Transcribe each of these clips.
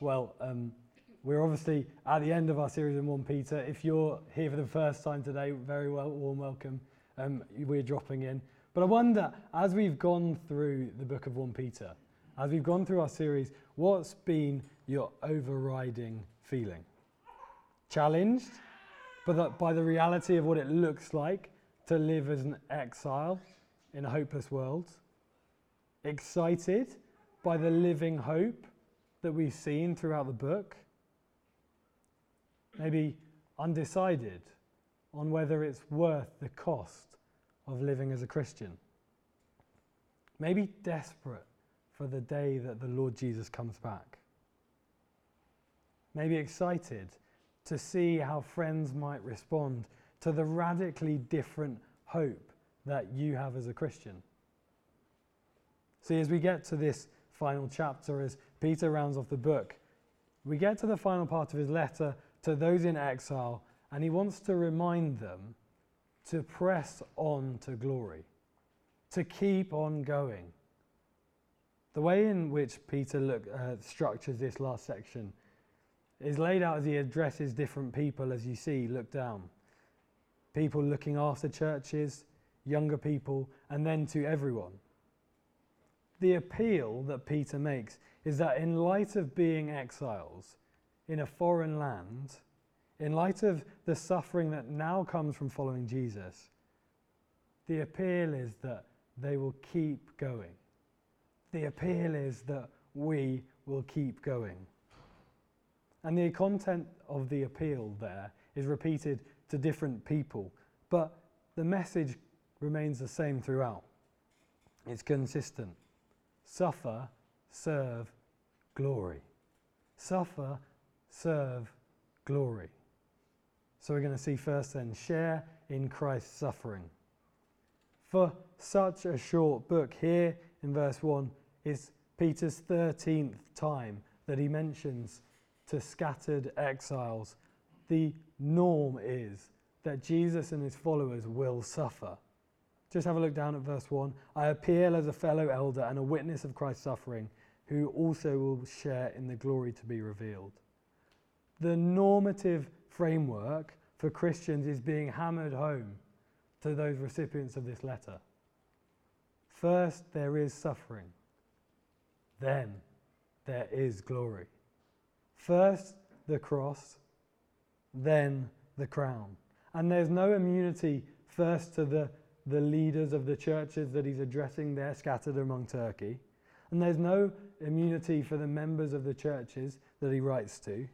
Well, um, we're obviously at the end of our series in 1 Peter. If you're here for the first time today, very well, warm welcome. Um, we're dropping in. But I wonder, as we've gone through the book of 1 Peter, as we've gone through our series, what's been your overriding feeling? Challenged but by the reality of what it looks like to live as an exile in a hopeless world? Excited by the living hope that we've seen throughout the book? Maybe undecided on whether it's worth the cost of living as a Christian? Maybe desperate for the day that the Lord Jesus comes back? Maybe excited to see how friends might respond to the radically different hope that you have as a Christian? See, as we get to this final chapter, as Peter rounds off the book, we get to the final part of his letter to those in exile, and he wants to remind them to press on to glory, to keep on going. The way in which Peter look, uh, structures this last section is laid out as he addresses different people, as you see, look down. People looking after churches, younger people, and then to everyone. The appeal that Peter makes is that in light of being exiles in a foreign land, in light of the suffering that now comes from following Jesus, the appeal is that they will keep going. The appeal is that we will keep going. And the content of the appeal there is repeated to different people, but the message remains the same throughout. It's consistent. Suffer, serve, glory. Suffer, serve, glory. So we're going to see first then share in Christ's suffering. For such a short book, here in verse 1 is Peter's 13th time that he mentions to scattered exiles, the norm is that Jesus and his followers will suffer. Just have a look down at verse 1. I appeal as a fellow elder and a witness of Christ's suffering, who also will share in the glory to be revealed. The normative framework for Christians is being hammered home to those recipients of this letter. First, there is suffering, then, there is glory. First the cross, then the crown. And there's no immunity first to the, the leaders of the churches that he's addressing there scattered among Turkey. And there's no immunity for the members of the churches that he writes to.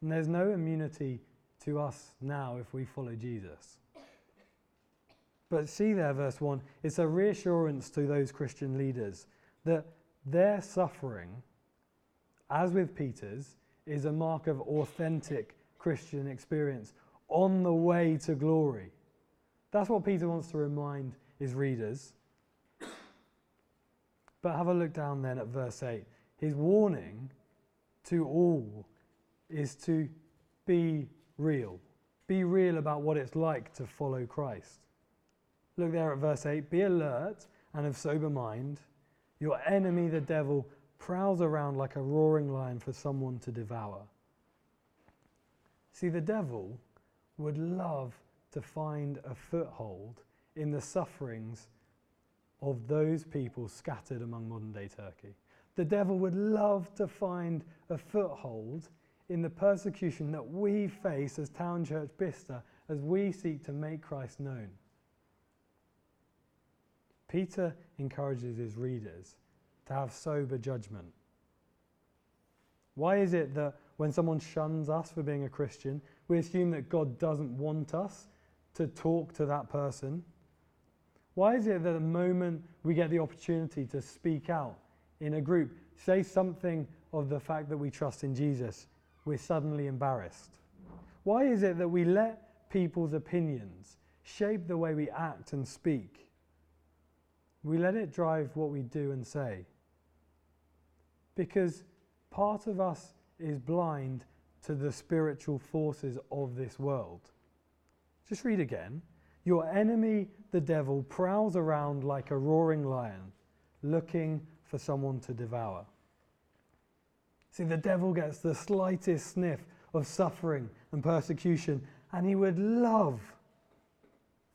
And there's no immunity to us now if we follow Jesus. But see there, verse 1, it's a reassurance to those Christian leaders that their suffering as with Peter's, is a mark of authentic Christian experience on the way to glory. That's what Peter wants to remind his readers. But have a look down then at verse 8. His warning to all is to be real. Be real about what it's like to follow Christ. Look there at verse 8. Be alert and of sober mind. Your enemy, the devil, prowls around like a roaring lion for someone to devour. See, the devil would love to find a foothold in the sufferings of those people scattered among modern day Turkey. The devil would love to find a foothold in the persecution that we face as Town Church Bicester as we seek to make Christ known. Peter encourages his readers to have sober judgment. Why is it that when someone shuns us for being a Christian, we assume that God doesn't want us to talk to that person? Why is it that the moment we get the opportunity to speak out in a group, say something of the fact that we trust in Jesus, we're suddenly embarrassed? Why is it that we let people's opinions shape the way we act and speak? We let it drive what we do and say because part of us is blind to the spiritual forces of this world. Just read again. Your enemy, the devil, prowls around like a roaring lion, looking for someone to devour. See, the devil gets the slightest sniff of suffering and persecution, and he would love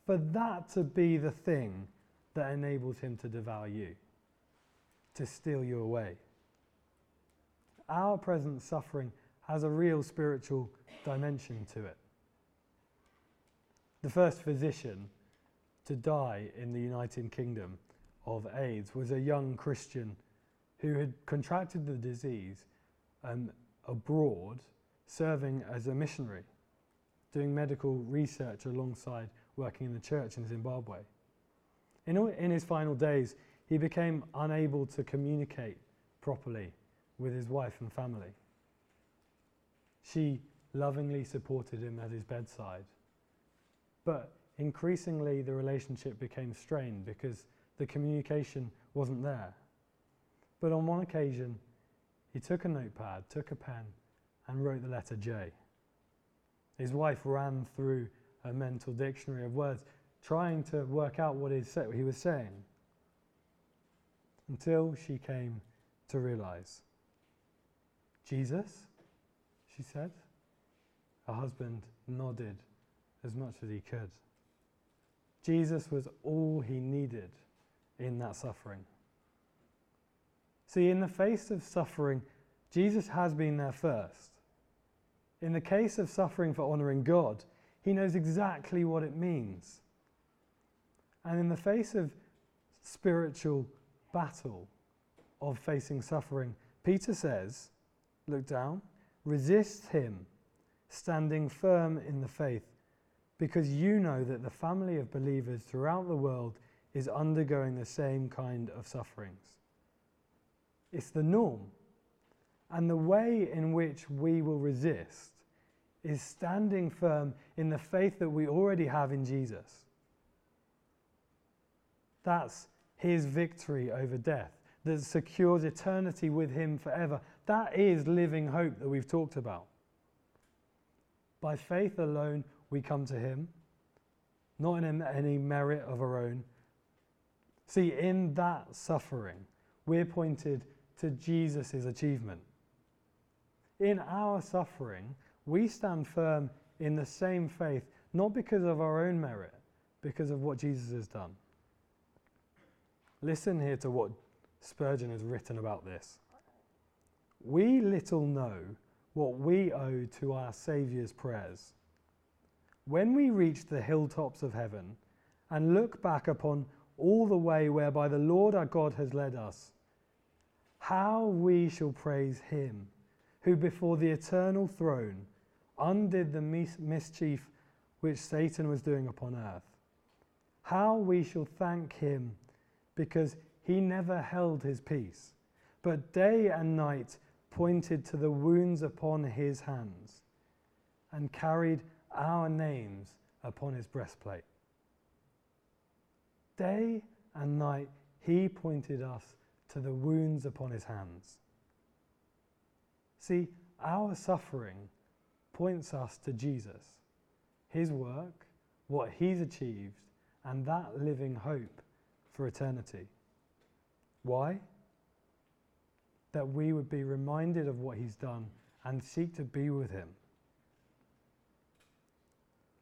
for that to be the thing that enables him to devour you, to steal you away. Our present suffering has a real spiritual dimension to it. The first physician to die in the United Kingdom of AIDS was a young Christian who had contracted the disease um, abroad, serving as a missionary, doing medical research alongside working in the church in Zimbabwe. In, in his final days, he became unable to communicate properly with his wife and family. She lovingly supported him at his bedside. But increasingly, the relationship became strained because the communication wasn't there. But on one occasion, he took a notepad, took a pen, and wrote the letter J. His wife ran through a mental dictionary of words, trying to work out what he was saying, until she came to realize. Jesus, she said. Her husband nodded as much as he could. Jesus was all he needed in that suffering. See, in the face of suffering, Jesus has been there first. In the case of suffering for honoring God, he knows exactly what it means. And in the face of spiritual battle of facing suffering, Peter says, look down, resist him, standing firm in the faith, because you know that the family of believers throughout the world is undergoing the same kind of sufferings. It's the norm. And the way in which we will resist is standing firm in the faith that we already have in Jesus. That's his victory over death that secures eternity with him forever. That is living hope that we've talked about. By faith alone, we come to him, not in any merit of our own. See, in that suffering, we're pointed to Jesus' achievement. In our suffering, we stand firm in the same faith, not because of our own merit, because of what Jesus has done. Listen here to what Spurgeon has written about this. We little know what we owe to our Saviour's prayers. When we reach the hilltops of heaven and look back upon all the way whereby the Lord our God has led us, how we shall praise him who before the eternal throne undid the mis- mischief which Satan was doing upon earth. How we shall thank him because he never held his peace, but day and night pointed to the wounds upon his hands and carried our names upon his breastplate. Day and night he pointed us to the wounds upon his hands. See, our suffering points us to Jesus, his work, what he's achieved, and that living hope for eternity. Why? That we would be reminded of what he's done and seek to be with him.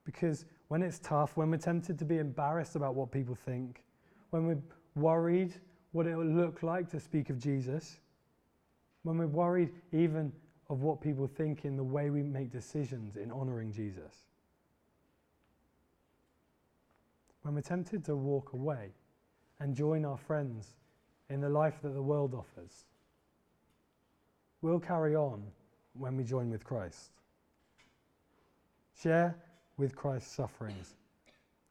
Because when it's tough, when we're tempted to be embarrassed about what people think, when we're worried what it will look like to speak of Jesus, when we're worried even of what people think in the way we make decisions in honoring Jesus, when we're tempted to walk away and join our friends in the life that the world offers, we'll carry on when we join with Christ. Share with Christ's sufferings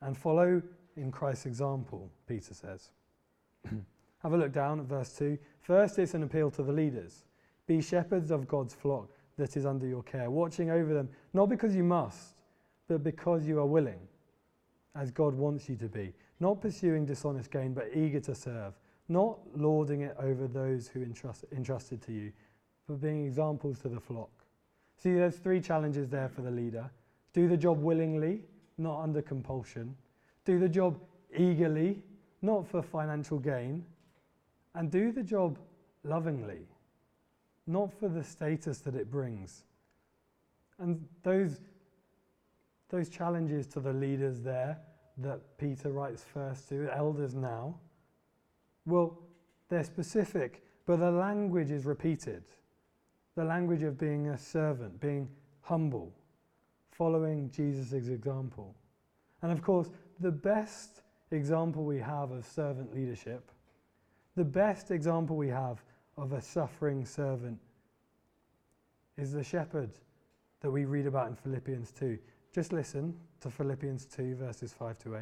and follow in Christ's example, Peter says. Have a look down at verse 2. First, it's an appeal to the leaders Be shepherds of God's flock that is under your care, watching over them, not because you must, but because you are willing, as God wants you to be, not pursuing dishonest gain, but eager to serve, not lording it over those who entrust, entrusted to you, but being examples to the flock. See, there's three challenges there for the leader do the job willingly, not under compulsion, do the job eagerly, not for financial gain, and do the job lovingly, not for the status that it brings. And those, those challenges to the leaders there that Peter writes first to, elders now, well, they're specific, but the language is repeated. The language of being a servant, being humble, following Jesus' example. And of course, the best example we have of servant leadership, the best example we have of a suffering servant is the shepherd that we read about in Philippians 2. Just listen to Philippians 2, verses 5 to 8.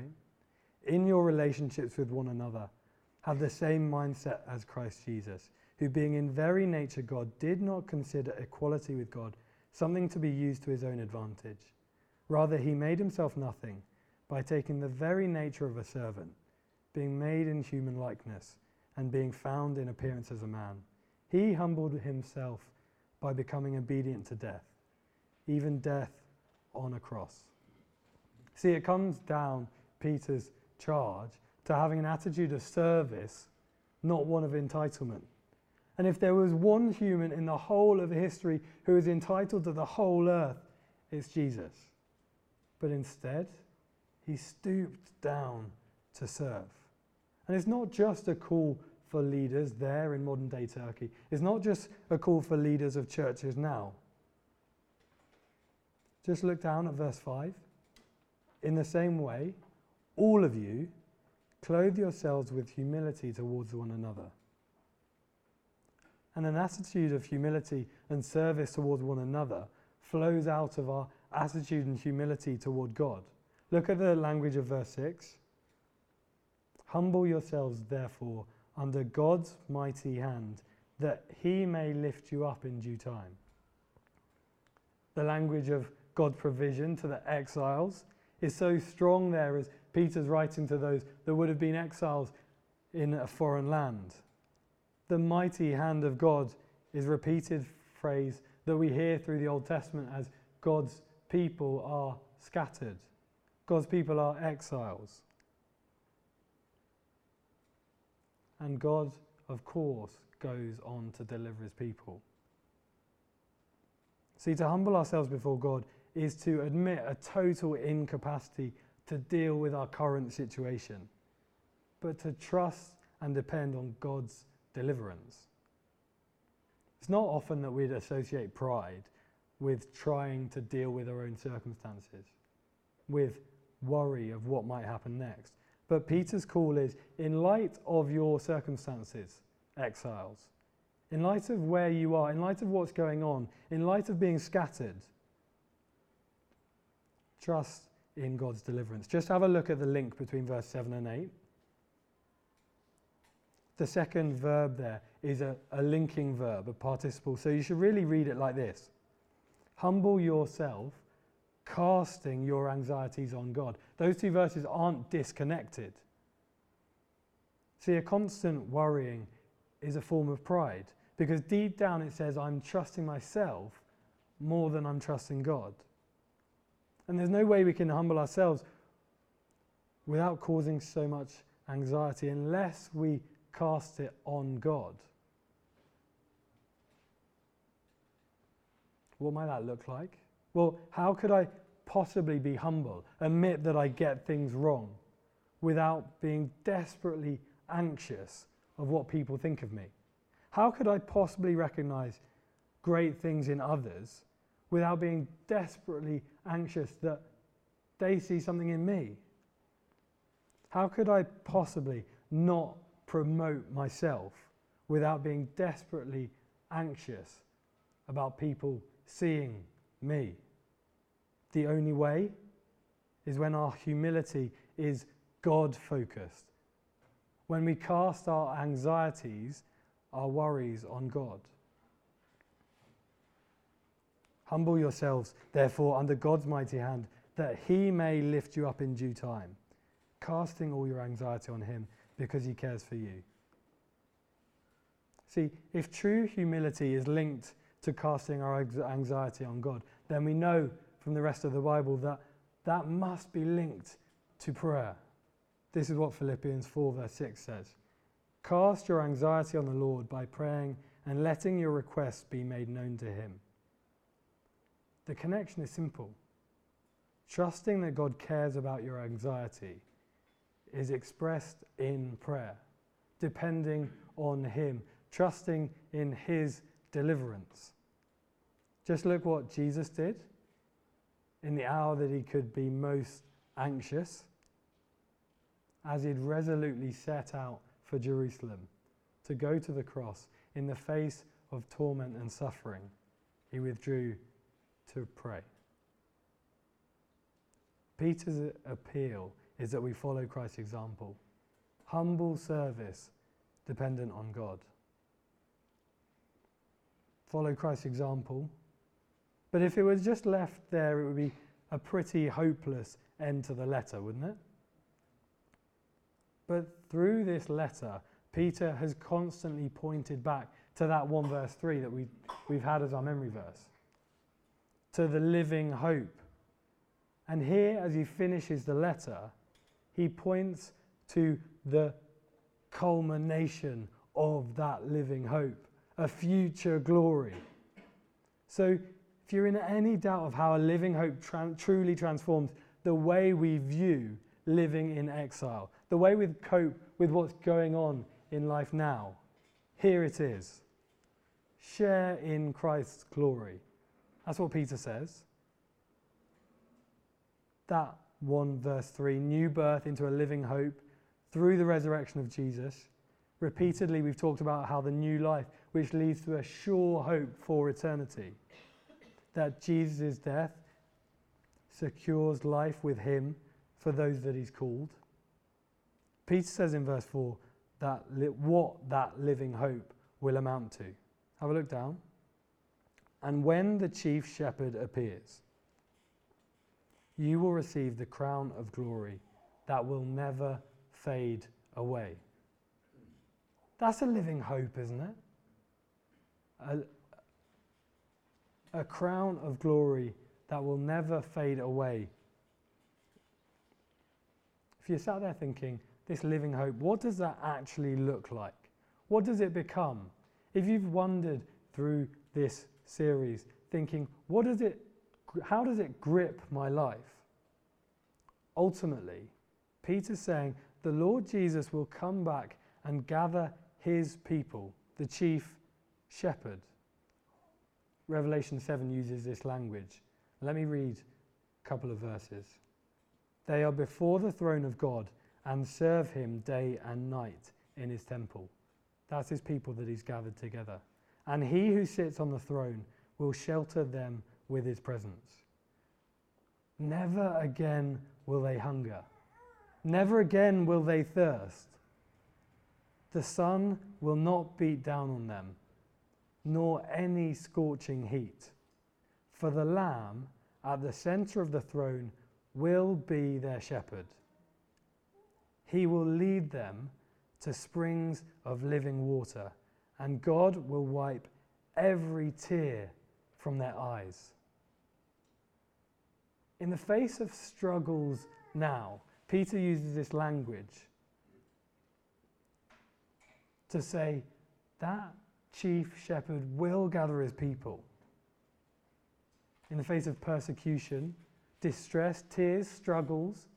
In your relationships with one another, have the same mindset as Christ Jesus, who, being in very nature God, did not consider equality with God something to be used to his own advantage. Rather, he made himself nothing by taking the very nature of a servant, being made in human likeness, and being found in appearance as a man. He humbled himself by becoming obedient to death, even death on a cross. See, it comes down, Peter's charge, to having an attitude of service, not one of entitlement. And if there was one human in the whole of history who is entitled to the whole earth, it's Jesus. But instead, he stooped down to serve. And it's not just a call for leaders there in modern day Turkey, it's not just a call for leaders of churches now. Just look down at verse 5. In the same way, all of you clothe yourselves with humility towards one another. And an attitude of humility and service towards one another flows out of our attitude and humility toward God. Look at the language of verse 6. Humble yourselves, therefore, under God's mighty hand, that he may lift you up in due time. The language of God's provision to the exiles is so strong there as Peter's writing to those that would have been exiles in a foreign land. The mighty hand of God is repeated phrase that we hear through the Old Testament as God's people are scattered. God's people are exiles. And God, of course, goes on to deliver his people. See, to humble ourselves before God is to admit a total incapacity to deal with our current situation, but to trust and depend on God's deliverance. It's not often that we'd associate pride with trying to deal with our own circumstances, with worry of what might happen next. But Peter's call is in light of your circumstances, exiles, in light of where you are, in light of what's going on, in light of being scattered, trust in God's deliverance. Just have a look at the link between verse 7 and 8. The second verb there is a, a linking verb, a participle. So you should really read it like this Humble yourself casting your anxieties on God. Those two verses aren't disconnected. See, a constant worrying is a form of pride because deep down it says, I'm trusting myself more than I'm trusting God. And there's no way we can humble ourselves without causing so much anxiety unless we cast it on God. What might that look like? Well, how could I possibly be humble, admit that I get things wrong, without being desperately anxious of what people think of me? How could I possibly recognize great things in others without being desperately anxious that they see something in me? How could I possibly not promote myself without being desperately anxious about people seeing me? The only way is when our humility is God focused. When we cast our anxieties, our worries on God. Humble yourselves, therefore, under God's mighty hand, that he may lift you up in due time, casting all your anxiety on him because he cares for you. See, if true humility is linked to casting our anxiety on God, then we know from the rest of the Bible that that must be linked to prayer. This is what Philippians 4, verse 6 says Cast your anxiety on the Lord by praying and letting your requests be made known to Him. The connection is simple. Trusting that God cares about your anxiety is expressed in prayer, depending on Him, trusting in His deliverance. Just look what Jesus did in the hour that He could be most anxious, as He'd resolutely set out for Jerusalem to go to the cross in the face of torment and suffering. He withdrew to pray. Peter's appeal is that we follow Christ's example. Humble service dependent on God. Follow Christ's example. But if it was just left there, it would be a pretty hopeless end to the letter, wouldn't it? But through this letter, Peter has constantly pointed back to that 1 verse 3 that we, we've had as our memory verse, to the living hope. And here, as he finishes the letter, he points to the culmination of that living hope, a future glory. So, if you're in any doubt of how a living hope tra- truly transforms the way we view living in exile, the way we cope with what's going on in life now, here it is. Share in Christ's glory. That's what Peter says. That 1 verse 3 new birth into a living hope through the resurrection of Jesus. Repeatedly, we've talked about how the new life, which leads to a sure hope for eternity, that Jesus' death secures life with him for those that he's called. Peter says in verse 4 that li- what that living hope will amount to. Have a look down. And when the chief shepherd appears, you will receive the crown of glory that will never fade away. That's a living hope, isn't it? A, a crown of glory that will never fade away. If you're sat there thinking, this living hope, what does that actually look like? What does it become? If you've wondered through this series, thinking, what does it, how does it grip my life? Ultimately, Peter's saying the Lord Jesus will come back and gather his people, the chief shepherd. Revelation 7 uses this language. Let me read a couple of verses. They are before the throne of God and serve him day and night in his temple. That's his people that he's gathered together. And he who sits on the throne will shelter them with his presence. Never again will they hunger. Never again will they thirst. The sun will not beat down on them, nor any scorching heat. For the Lamb at the center of the throne will be their shepherd. He will lead them to springs of living water, and God will wipe every tear from their eyes. In the face of struggles now, Peter uses this language to say that chief shepherd will gather his people. In the face of persecution, distress, tears, struggles,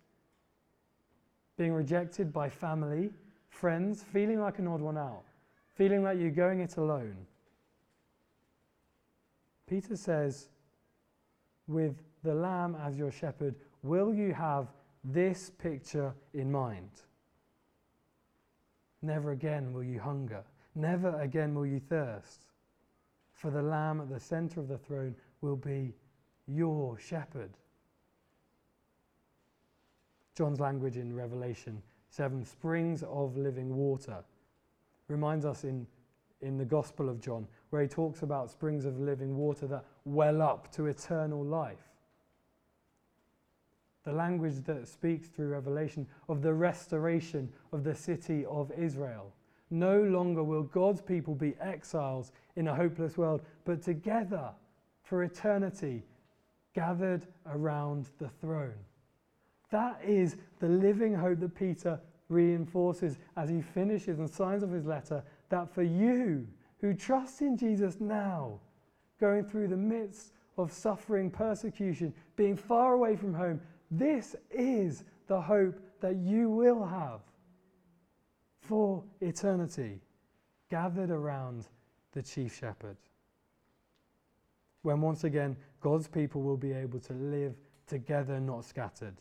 being rejected by family, friends, feeling like an odd one out, feeling like you're going it alone. Peter says, with the Lamb as your shepherd, will you have this picture in mind? Never again will you hunger. Never again will you thirst. For the Lamb at the center of the throne will be your shepherd. John's language in Revelation 7 springs of living water reminds us in, in the Gospel of John, where he talks about springs of living water that well up to eternal life. The language that speaks through Revelation of the restoration of the city of Israel. No longer will God's people be exiles in a hopeless world, but together for eternity, gathered around the throne. That is the living hope that Peter reinforces as he finishes and signs off his letter that for you, who trust in Jesus now, going through the midst of suffering, persecution, being far away from home, this is the hope that you will have for eternity, gathered around the chief shepherd. When once again God's people will be able to live together, not scattered.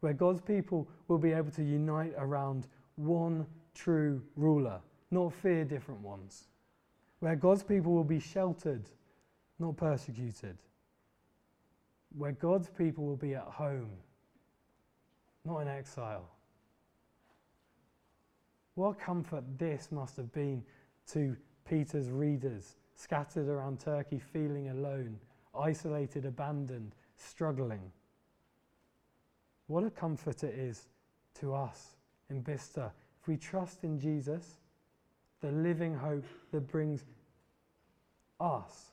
Where God's people will be able to unite around one true ruler, not fear different ones. Where God's people will be sheltered, not persecuted. Where God's people will be at home, not in exile. What comfort this must have been to Peter's readers, scattered around Turkey, feeling alone, isolated, abandoned, struggling. What a comfort it is to us in Bicester if we trust in Jesus, the living hope that brings us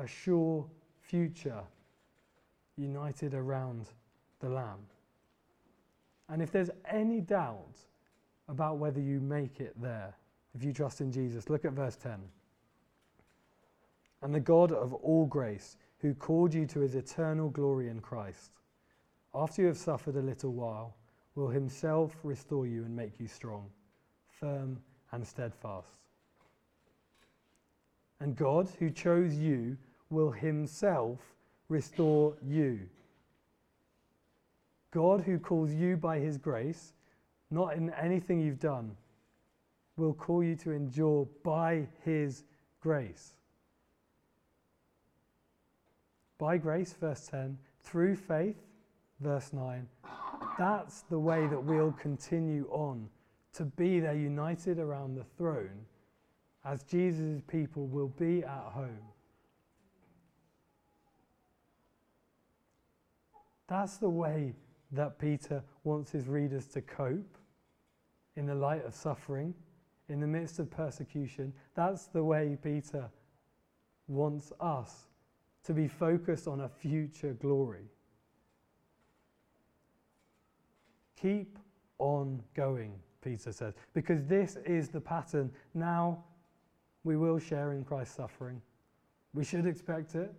a sure future united around the Lamb. And if there's any doubt about whether you make it there, if you trust in Jesus, look at verse 10. And the God of all grace, who called you to his eternal glory in Christ, after you have suffered a little while, will himself restore you and make you strong, firm, and steadfast. And God, who chose you, will himself restore you. God, who calls you by his grace, not in anything you've done, will call you to endure by his grace. By grace, verse 10, through faith, verse 9, that's the way that we'll continue on to be there united around the throne as Jesus' people will be at home. That's the way that Peter wants his readers to cope in the light of suffering, in the midst of persecution. That's the way Peter wants us to be focused on a future glory. Keep on going, Peter says, because this is the pattern. Now we will share in Christ's suffering. We should expect it.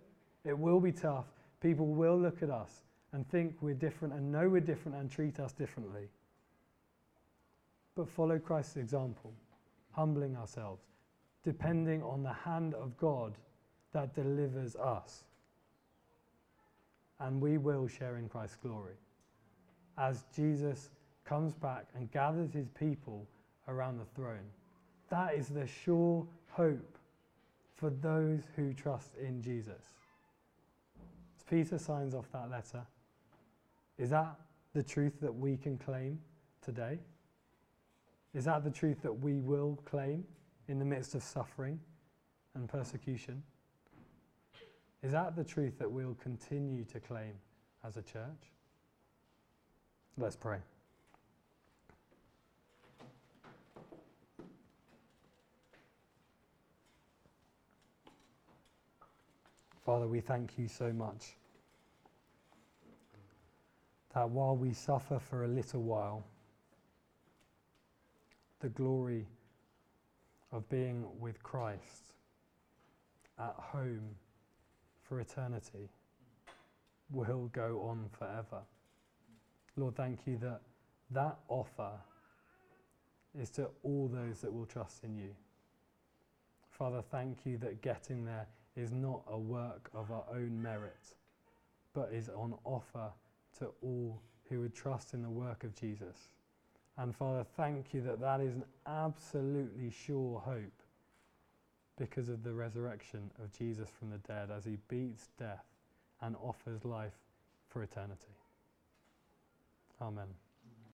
It will be tough. People will look at us and think we're different and know we're different and treat us differently. But follow Christ's example, humbling ourselves, depending on the hand of God that delivers us. And we will share in Christ's glory as Jesus comes back and gathers his people around the throne. That is the sure hope for those who trust in Jesus. As Peter signs off that letter, is that the truth that we can claim today? Is that the truth that we will claim in the midst of suffering and persecution? Is that the truth that we'll continue to claim as a church? Let's pray. Father, we thank you so much that while we suffer for a little while, the glory of being with Christ at home for eternity will go on forever. Lord, thank you that that offer is to all those that will trust in you. Father, thank you that getting there is not a work of our own merit, but is on offer to all who would trust in the work of Jesus. And Father, thank you that that is an absolutely sure hope because of the resurrection of Jesus from the dead as he beats death and offers life for eternity. Amen.